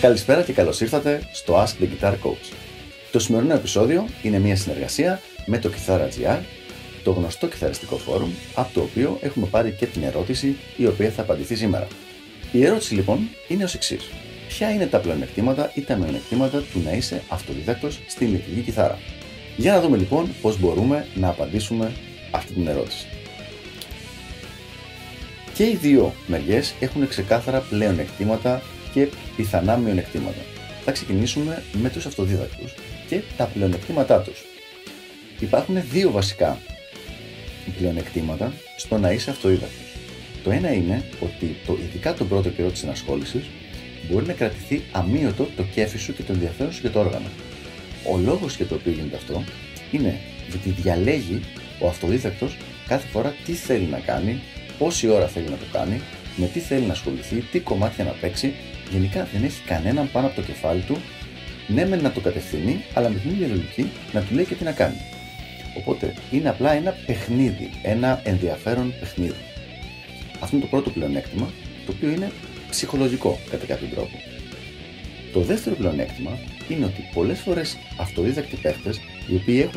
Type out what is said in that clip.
Καλησπέρα και καλώς ήρθατε στο Ask the Guitar Coach. Το σημερινό επεισόδιο είναι μια συνεργασία με το Guitar.gr, το γνωστό κιθαριστικό φόρουμ, από το οποίο έχουμε πάρει και την ερώτηση η οποία θα απαντηθεί σήμερα. Η ερώτηση λοιπόν είναι ως εξής. Ποια είναι τα πλεονεκτήματα ή τα μειονεκτήματα του να είσαι αυτοδίδακτος στην ηλεκτρική κιθάρα; Για να δούμε λοιπόν πώς μπορούμε να απαντήσουμε αυτή την ερώτηση. Και οι δύο μεριές έχουν ξεκάθαρα πλεονεκτήματα και πιθανά μειονεκτήματα. Θα ξεκινήσουμε με τους αυτοδίδακτους και τα πλεονεκτήματά τους. Υπάρχουν δύο βασικά πλεονεκτήματα στο να είσαι αυτοδίδακτος. Το ένα είναι ότι το, ειδικά τον πρώτο καιρό της ενασχόλησης μπορεί να κρατηθεί αμύωτο το κέφι σου και το ενδιαφέρον σου για το όργανο. Ο λόγος για το οποίο γίνεται αυτό είναι γιατί διαλέγει ο αυτοδίδακτος κάθε φορά τι θέλει να κάνει, πόση ώρα θέλει να το κάνει, με τι θέλει να ασχοληθεί, τι κομμάτια να παίξει. Γενικά δεν έχει κανέναν πάνω από το κεφάλι του, ναι με να το κατευθύνει, αλλά με την ίδια λογική να του λέει και τι να κάνει. Οπότε είναι απλά ένα παιχνίδι, ένα ενδιαφέρον παιχνίδι. Αυτό είναι το πρώτο πλεονέκτημα, το οποίο είναι ψυχολογικό κατά κάποιο τρόπο. Το δεύτερο πλεονέκτημα είναι ότι πολλές φορές αυτοδίδακτοι παίχτες, οι οποίοι έχουν